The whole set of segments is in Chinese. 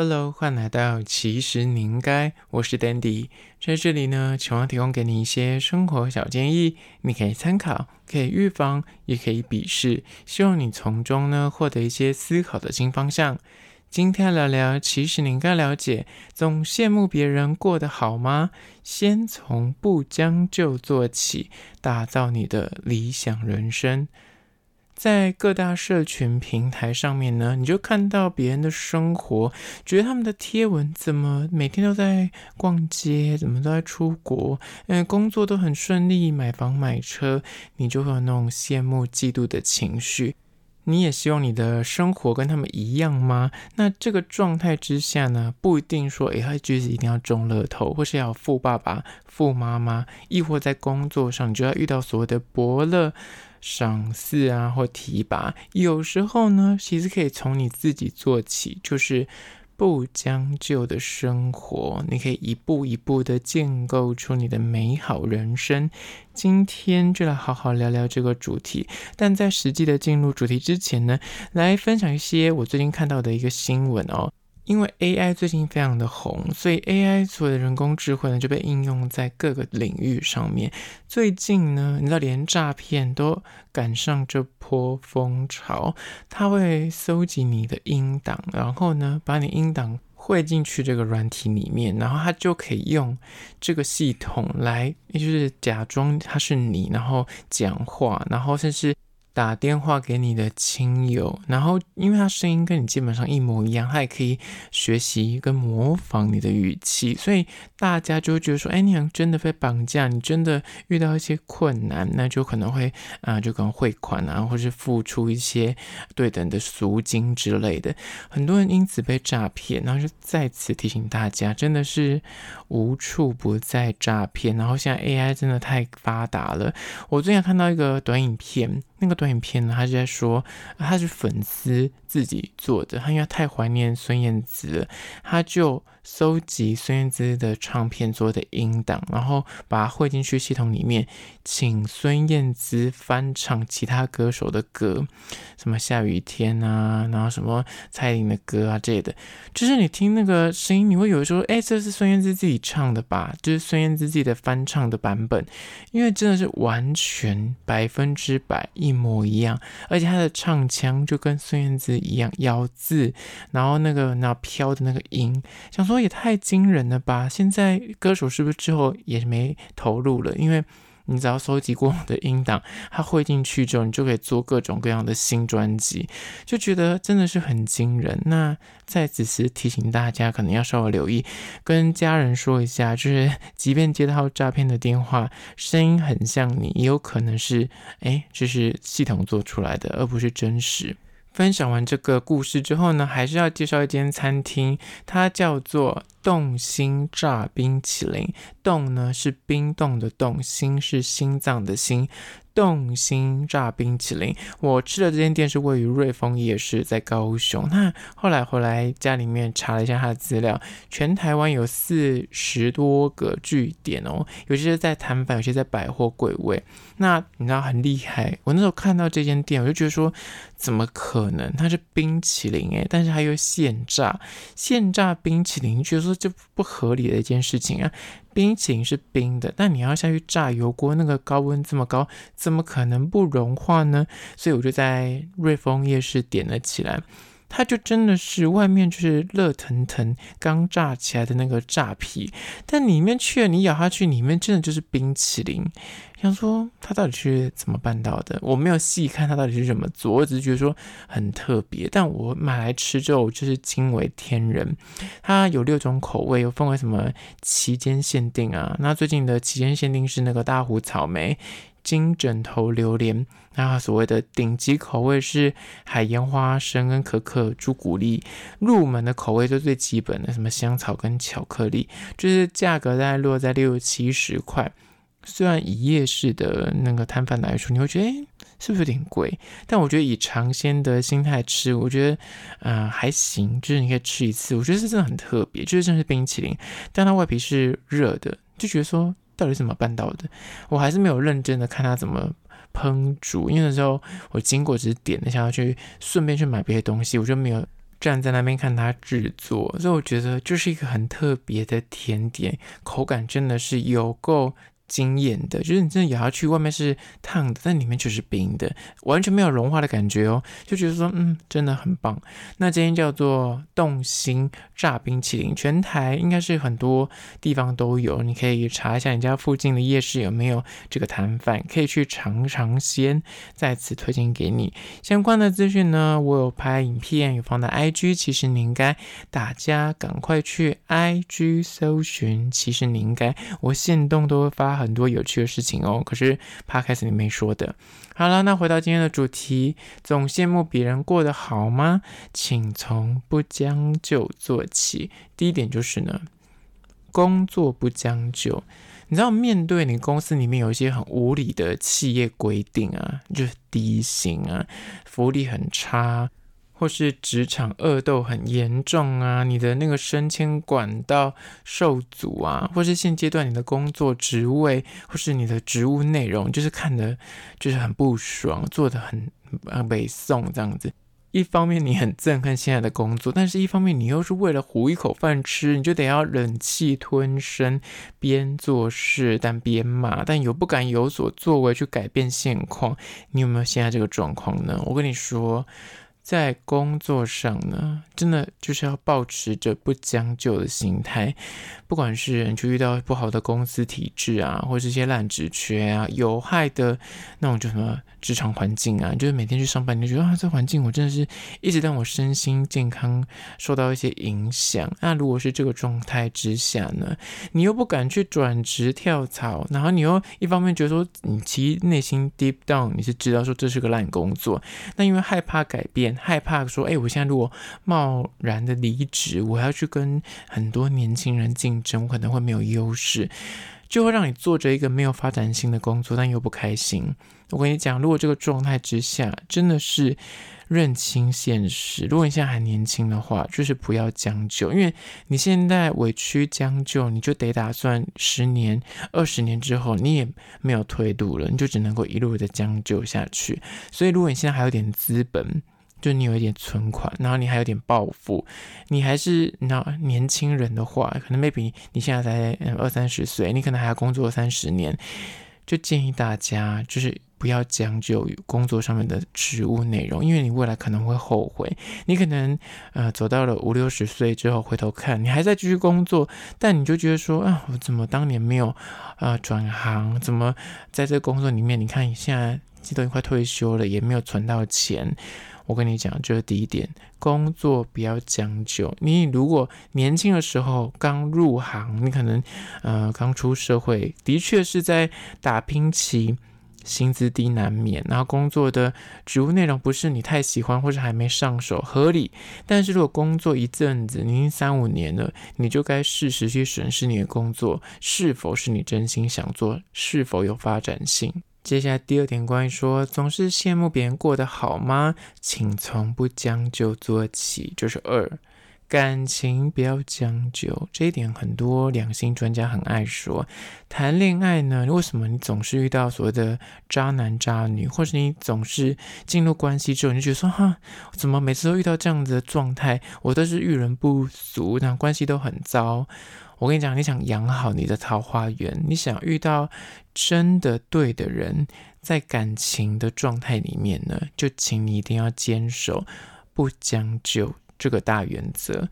Hello，欢迎来到其实你应该，我是 Dandy，在这里呢，希望提供给你一些生活小建议，你可以参考，可以预防，也可以鄙视，希望你从中呢获得一些思考的新方向。今天聊聊，其实你应该了解，总羡慕别人过得好吗？先从不将就做起，打造你的理想人生。在各大社群平台上面呢，你就看到别人的生活，觉得他们的贴文怎么每天都在逛街，怎么都在出国，嗯，工作都很顺利，买房买车，你就会有那种羡慕嫉妒的情绪。你也希望你的生活跟他们一样吗？那这个状态之下呢，不一定说，哎，他就是一定要中乐透，或是要富爸爸、富妈妈，亦或在工作上，你就要遇到所谓的伯乐。赏赐啊，或提拔，有时候呢，其实可以从你自己做起，就是不将就的生活，你可以一步一步的建构出你的美好人生。今天就来好好聊聊这个主题，但在实际的进入主题之前呢，来分享一些我最近看到的一个新闻哦。因为 AI 最近非常的红，所以 AI 所有的人工智慧呢就被应用在各个领域上面。最近呢，你知道连诈骗都赶上这波风潮，它会搜集你的音档，然后呢把你音档汇进去这个软体里面，然后它就可以用这个系统来，也就是假装它是你，然后讲话，然后甚至。打电话给你的亲友，然后因为他声音跟你基本上一模一样，他也可以学习跟模仿你的语气，所以大家就会觉得说，哎，你好像真的被绑架，你真的遇到一些困难，那就可能会啊、就可能汇款啊，或是付出一些对等的赎金之类的。很多人因此被诈骗，然后就再次提醒大家，真的是无处不在诈骗。然后现在 AI 真的太发达了，我最近看到一个短影片。那个短影片呢，他就在说，他是粉丝自己做的，他因为太怀念孙燕姿了，他就搜集孙燕姿的唱片做的音档，然后把它汇进去系统里面，请孙燕姿翻唱其他歌手的歌，什么下雨天啊，然后什么蔡依林的歌啊之类的，就是你听那个声音，你会有的时候，哎，这是孙燕姿自己唱的吧？就是孙燕姿自己的翻唱的版本，因为真的是完全百分之百一模一样，而且他的唱腔就跟孙燕姿一样咬字，然后那个那飘的那个音，想说也太惊人了吧！现在歌手是不是之后也没投入了？因为你只要收集过我的音档，它汇进去之后，你就可以做各种各样的新专辑，就觉得真的是很惊人。那在此时提醒大家，可能要稍微留意，跟家人说一下，就是 即便接到诈骗的电话，声音很像你，也有可能是哎，这、是系统做出来的，而不是真实。分享完这个故事之后呢，还是要介绍一间餐厅，它叫做冻心炸冰淇淋。冻呢是冰冻的冻，心是心脏的心。冻心炸冰淇淋，我吃的这间店是位于瑞丰夜市，在高雄。那后来回来家里面查了一下它的资料，全台湾有四十多个据点哦，有些是在摊贩，有些在百货柜位。那你知道很厉害，我那时候看到这间店，我就觉得说，怎么可能？它是冰淇淋诶，但是还有现炸，现炸冰淇淋，觉得说就不合理的一件事情啊。冰淇淋是冰的，但你要下去炸油锅，那个高温这么高，怎么可能不融化呢？所以我就在瑞丰夜市点了起来。它就真的是外面就是热腾腾刚炸起来的那个炸皮，但里面去了，你咬下去，里面真的就是冰淇淋。想说它到底是怎么办到的？我没有细看它到底是怎么做，我只是觉得说很特别。但我买来吃之后就是惊为天人。它有六种口味，有分为什么期间限定啊？那最近的期间限定是那个大湖草莓。金枕头榴莲，那所谓的顶级口味是海盐花生跟可可朱古力，入门的口味就最基本的，什么香草跟巧克力，就是价格大概落在六七十块。虽然以夜市的那个摊贩来说，你会觉得诶是不是有点贵？但我觉得以尝鲜的心态吃，我觉得啊、呃、还行，就是你可以吃一次，我觉得这真的很特别，就是真的是冰淇淋，但它外皮是热的，就觉得说。到底怎么办到的？我还是没有认真的看他怎么烹煮，因为那时候我经过只是点了想要去，顺便去买别的东西，我就没有站在那边看它制作，所以我觉得就是一个很特别的甜点，口感真的是有够。惊艳的，就是你真的咬下去，外面是烫的，但里面却是冰的，完全没有融化的感觉哦，就觉得说，嗯，真的很棒。那今天叫做动心炸冰淇淋，全台应该是很多地方都有，你可以查一下你家附近的夜市有没有这个摊贩，可以去尝尝鲜。在此推荐给你相关的资讯呢，我有拍影片，有放在 IG，其实你应该大家赶快去 IG 搜寻，其实你应该我现动都会发。很多有趣的事情哦，可是 Podcast 里没说的。好了，那回到今天的主题，总羡慕别人过得好吗？请从不将就做起。第一点就是呢，工作不将就。你知道，面对你公司里面有一些很无理的企业规定啊，就是低薪啊，福利很差。或是职场恶斗很严重啊，你的那个升迁管道受阻啊，或是现阶段你的工作职位或是你的职务内容，就是看的，就是很不爽，做的很呃北宋这样子。一方面你很憎恨现在的工作，但是一方面你又是为了糊一口饭吃，你就得要忍气吞声，边做事但边骂，但又不敢有所作为去改变现况。你有没有现在这个状况呢？我跟你说。在工作上呢，真的就是要保持着不将就的心态，不管是你就遇到不好的公司体制啊，或是一些烂职缺啊，有害的那种叫什么职场环境啊，就是每天去上班，你就觉得啊，这环境我真的是一直让我身心健康受到一些影响。那如果是这个状态之下呢，你又不敢去转职跳槽，然后你又一方面觉得说，你其实内心 deep down 你是知道说这是个烂工作，那因为害怕改变。害怕说，哎，我现在如果贸然的离职，我要去跟很多年轻人竞争，我可能会没有优势，就会让你做着一个没有发展性的工作，但又不开心。我跟你讲，如果这个状态之下，真的是认清现实。如果你现在还年轻的话，就是不要将就，因为你现在委屈将就，你就得打算十年、二十年之后，你也没有退路了，你就只能够一路的将就下去。所以，如果你现在还有点资本，就你有一点存款，然后你还有点抱负，你还是那年轻人的话，可能 maybe 你现在才二三十岁，你可能还要工作三十年，就建议大家就是不要将就于工作上面的职务内容，因为你未来可能会后悔。你可能呃走到了五六十岁之后回头看，你还在继续工作，但你就觉得说啊，我怎么当年没有呃转行？怎么在这个工作里面？你看你现在都已经快退休了，也没有存到钱。我跟你讲，这是第一点，工作不要将就。你如果年轻的时候刚入行，你可能呃刚出社会，的确是在打拼期，薪资低难免。然后工作的职务内容不是你太喜欢，或者还没上手，合理。但是如果工作一阵子，你已经三五年了，你就该适时去审视你的工作是否是你真心想做，是否有发展性。接下来第二点，关于说总是羡慕别人过得好吗？请从不将就做起。就是二，感情不要将就。这一点很多两性专家很爱说。谈恋爱呢，为什么你总是遇到所谓的渣男渣女，或是你总是进入关系之后，你就觉得说哈，怎么每次都遇到这样子的状态？我都是遇人不淑，那关系都很糟。我跟你讲，你想养好你的桃花源，你想遇到真的对的人，在感情的状态里面呢，就请你一定要坚守不将就这个大原则。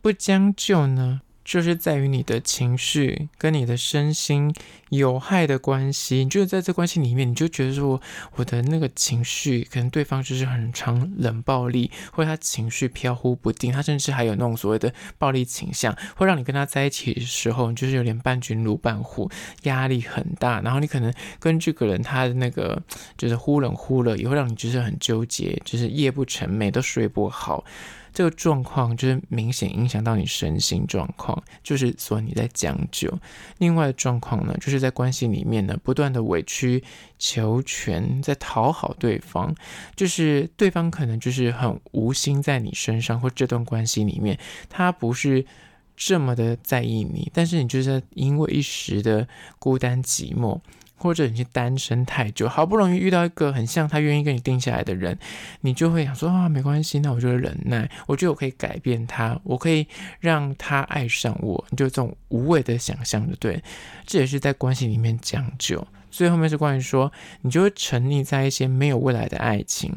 不将就呢，就是在于你的情绪跟你的身心有害的关系，你就是在这关系里面，你就觉得说我的那个情绪，可能对方就是很常冷暴力，或者他情绪飘忽不定，他甚至还有那种所谓的暴力倾向，会让你跟他在一起的时候，你就是有点伴君如伴虎，压力很大。然后你可能跟这个人他的那个就是忽冷忽热，也会让你就是很纠结，就是夜不成寐，都睡不好。这个状况就是明显影响到你身心状况，就是说你在将就。另外的状况呢，就是在关系里面呢，不断的委曲求全，在讨好对方，就是对方可能就是很无心在你身上，或这段关系里面，他不是这么的在意你，但是你就是因为一时的孤单寂寞。或者你是单身太久，好不容易遇到一个很像他愿意跟你定下来的人，你就会想说啊，没关系，那我就忍耐，我觉得我可以改变他，我可以让他爱上我，你就这种无谓的想象，的对，这也是在关系里面将就。最后面是关于说，你就会沉溺在一些没有未来的爱情。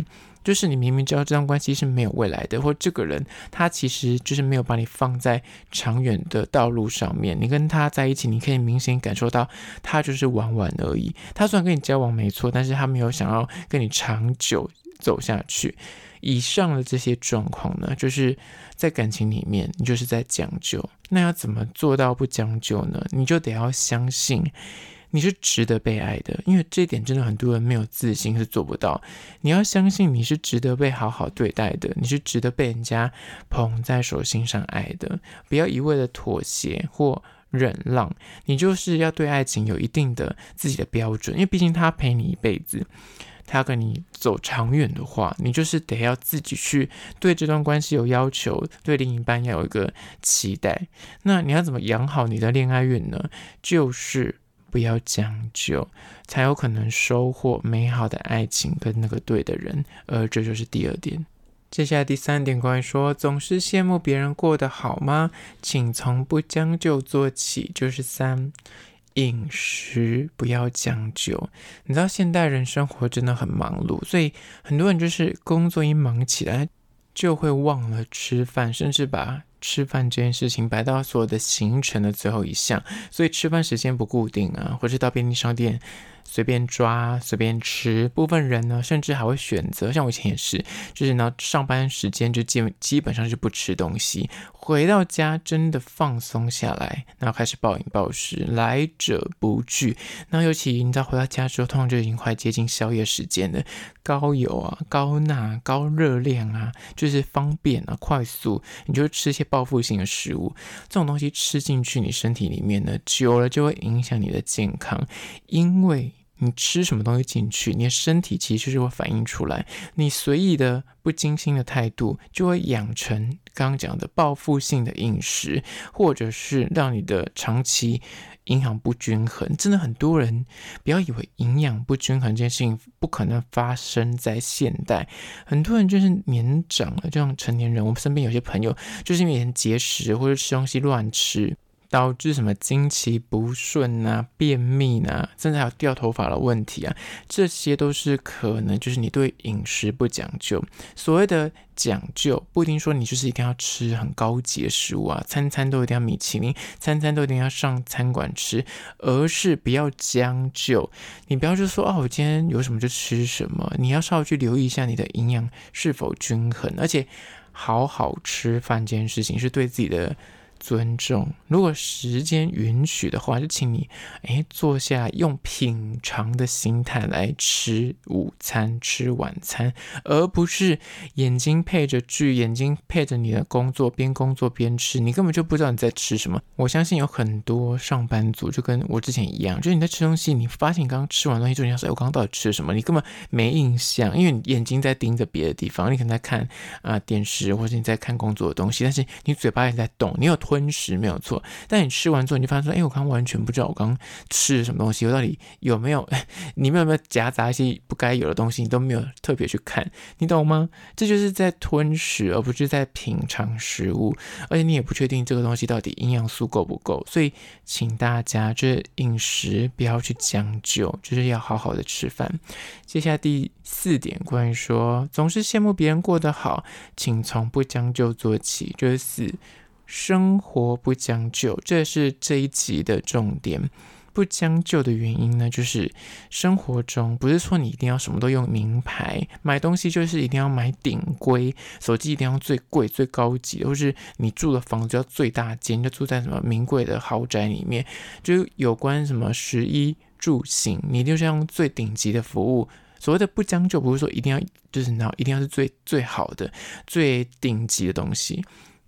就是你明明知道这段关系是没有未来的，或这个人他其实就是没有把你放在长远的道路上面。你跟他在一起，你可以明显感受到他就是玩玩而已。他虽然跟你交往没错，但是他没有想要跟你长久走下去。以上的这些状况呢，就是在感情里面，你就是在将就。那要怎么做到不将就呢？你就得要相信。你是值得被爱的，因为这一点真的很多人没有自信是做不到。你要相信你是值得被好好对待的，你是值得被人家捧在手心上爱的。不要一味的妥协或忍让，你就是要对爱情有一定的自己的标准，因为毕竟他陪你一辈子，他跟你走长远的话，你就是得要自己去对这段关系有要求，对另一半要有一个期待。那你要怎么养好你的恋爱运呢？就是。不要将就，才有可能收获美好的爱情跟那个对的人。而这就是第二点。接下来第三点，关于说总是羡慕别人过得好吗？请从不将就做起。就是三，饮食不要将就。你知道现代人生活真的很忙碌，所以很多人就是工作一忙起来，就会忘了吃饭，甚至把。吃饭这件事情摆到所有的行程的最后一项，所以吃饭时间不固定啊，或是到便利商店。随便抓，随便吃。部分人呢，甚至还会选择，像我以前也是，就是呢，上班时间就基基本上是不吃东西，回到家真的放松下来，然后开始暴饮暴食，来者不拒。那尤其你知道回到家之后，通常就已经快接近宵夜时间了，高油啊、高钠、高热量啊，就是方便啊、快速，你就吃一些报复性的食物，这种东西吃进去你身体里面呢，久了就会影响你的健康，因为。你吃什么东西进去，你的身体其实就会反映出来。你随意的、不精心的态度，就会养成刚刚讲的报复性的饮食，或者是让你的长期营养不均衡。真的很多人不要以为营养不均衡这件事情不可能发生在现代，很多人就是年长了，就像成年人，我们身边有些朋友就是因为节食或者吃东西乱吃。导致什么经期不顺啊、便秘啊，甚至还有掉头发的问题啊，这些都是可能就是你对饮食不讲究。所谓的讲究，不一定说你就是一定要吃很高级的食物啊，餐餐都一定要米其林，餐餐都一定要上餐馆吃，而是不要将就。你不要就说哦，我今天有什么就吃什么，你要稍微去留意一下你的营养是否均衡，而且好好吃饭这件事情是对自己的。尊重，如果时间允许的话，就请你诶坐下，用品尝的心态来吃午餐、吃晚餐，而不是眼睛配着剧，眼睛配着你的工作，边工作边吃，你根本就不知道你在吃什么。我相信有很多上班族就跟我之前一样，就是你在吃东西，你发现你刚刚吃完东西之后，你要说，我刚刚到底吃了什么？你根本没印象，因为你眼睛在盯着别的地方，你可能在看啊、电视，或者你在看工作的东西，但是你嘴巴也在动，你有吞。吞食没有错，但你吃完之后，你就发现说：“哎，我刚刚完全不知道我刚刚吃了什么东西，我到底有没有？里面有没有夹杂一些不该有的东西？你都没有特别去看，你懂吗？这就是在吞食，而不是在品尝食物，而且你也不确定这个东西到底营养素够不够。所以，请大家就是饮食不要去将就，就是要好好的吃饭。接下来第四点，关于说总是羡慕别人过得好，请从不将就做起，就是四。生活不将就，这是这一集的重点。不将就的原因呢，就是生活中不是说你一定要什么都用名牌，买东西就是一定要买顶规，手机一定要最贵最高级，或是你住的房子要最大间，就住在什么名贵的豪宅里面。就有关什么食衣住行，你就是要用最顶级的服务。所谓的不将就，不是说一定要就是然后一定要是最最好的、最顶级的东西。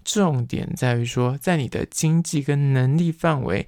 重点在于说，在你的经济跟能力范围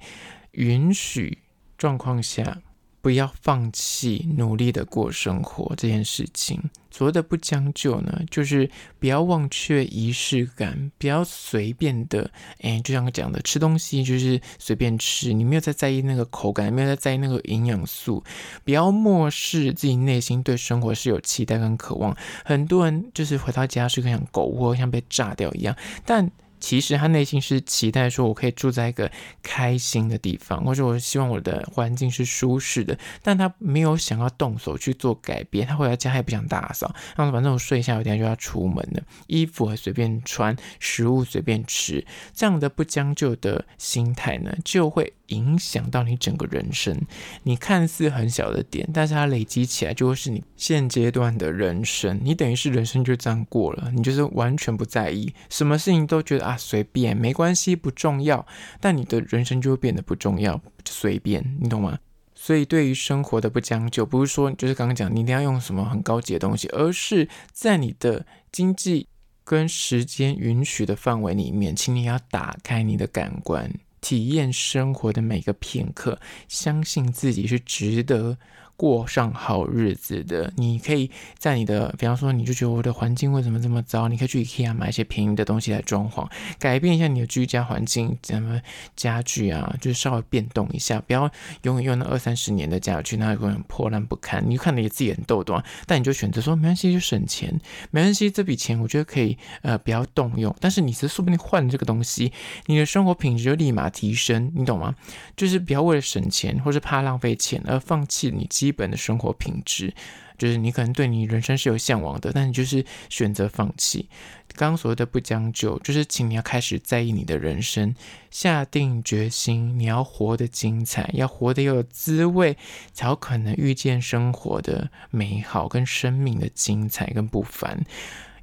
允许状况下，不要放弃努力的过生活这件事情。所谓的不将就呢，就是不要忘却仪式感，不要随便的，哎，就像讲的，吃东西就是随便吃，你没有在在意那个口感，没有在在意那个营养素，不要漠视自己内心对生活是有期待跟渴望。很多人就是回到家是像狗窝，像被炸掉一样，但。其实他内心是期待说，我可以住在一个开心的地方，或者我希望我的环境是舒适的，但他没有想要动手去做改变。他回到家，他也不想打扫，然后反正我睡一下，我等下就要出门了，衣服还随便穿，食物随便吃，这样的不将就的心态呢，就会。影响到你整个人生，你看似很小的点，但是它累积起来就会是你现阶段的人生。你等于是人生就这样过了，你就是完全不在意，什么事情都觉得啊随便没关系不重要，但你的人生就会变得不重要，随便，你懂吗？所以对于生活的不将就，不是说就是刚刚讲你一定要用什么很高级的东西，而是在你的经济跟时间允许的范围里面，请你要打开你的感官。体验生活的每个片刻，相信自己是值得过上好日子的，你可以在你的，比方说，你就觉得我的环境为什么这么糟？你可以去 IKEA 买一些便宜的东西来装潢，改变一下你的居家环境，怎么家具啊，就稍微变动一下，不要永远用那二三十年的家具，那永远破烂不堪。你看你自己很逗懂，但你就选择说没关系，就省钱，没关系，这笔钱我觉得可以呃不要动用，但是你是说不定换这个东西，你的生活品质就立马提升，你懂吗？就是不要为了省钱或是怕浪费钱而放弃你基。基本的生活品质，就是你可能对你人生是有向往的，但你就是选择放弃。刚刚所谓的不将就，就是请你要开始在意你的人生，下定决心，你要活得精彩，要活得有滋味，才有可能遇见生活的美好跟生命的精彩跟不凡。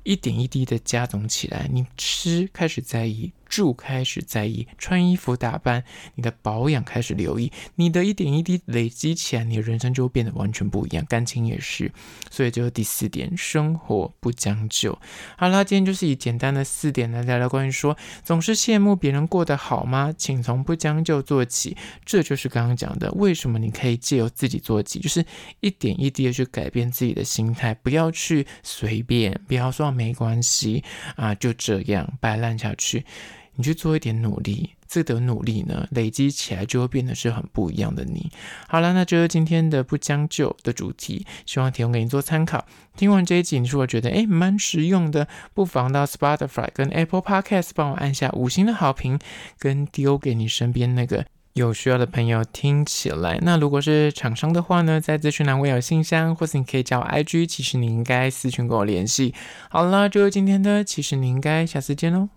一点一滴的加总起来，你吃开始在意。住开始在意，穿衣服打扮，你的保养开始留意，你的一点一滴累积起来，你的人生就会变得完全不一样。感情也是，所以就是第四点，生活不将就。好啦，今天就是以简单的四点来聊聊关于说，总是羡慕别人过得好吗？请从不将就做起。这就是刚刚讲的，为什么你可以借由自己做起，就是一点一滴的去改变自己的心态，不要去随便，不要说没关系啊，就这样摆烂下去。你去做一点努力，这个努力呢，累积起来就会变得是很不一样的你。好了，那就是今天的不将就的主题，希望提供给你做参考。听完这一集，你如果觉得诶蛮实用的，不妨到 Spotify 跟 Apple Podcast 帮我按下五星的好评，跟丢给你身边那个有需要的朋友听起来。那如果是厂商的话呢，在资讯栏我有信箱，或是你可以加我 IG，其实你应该私讯跟我联系。好了，就是今天的，其实你应该下次见喽。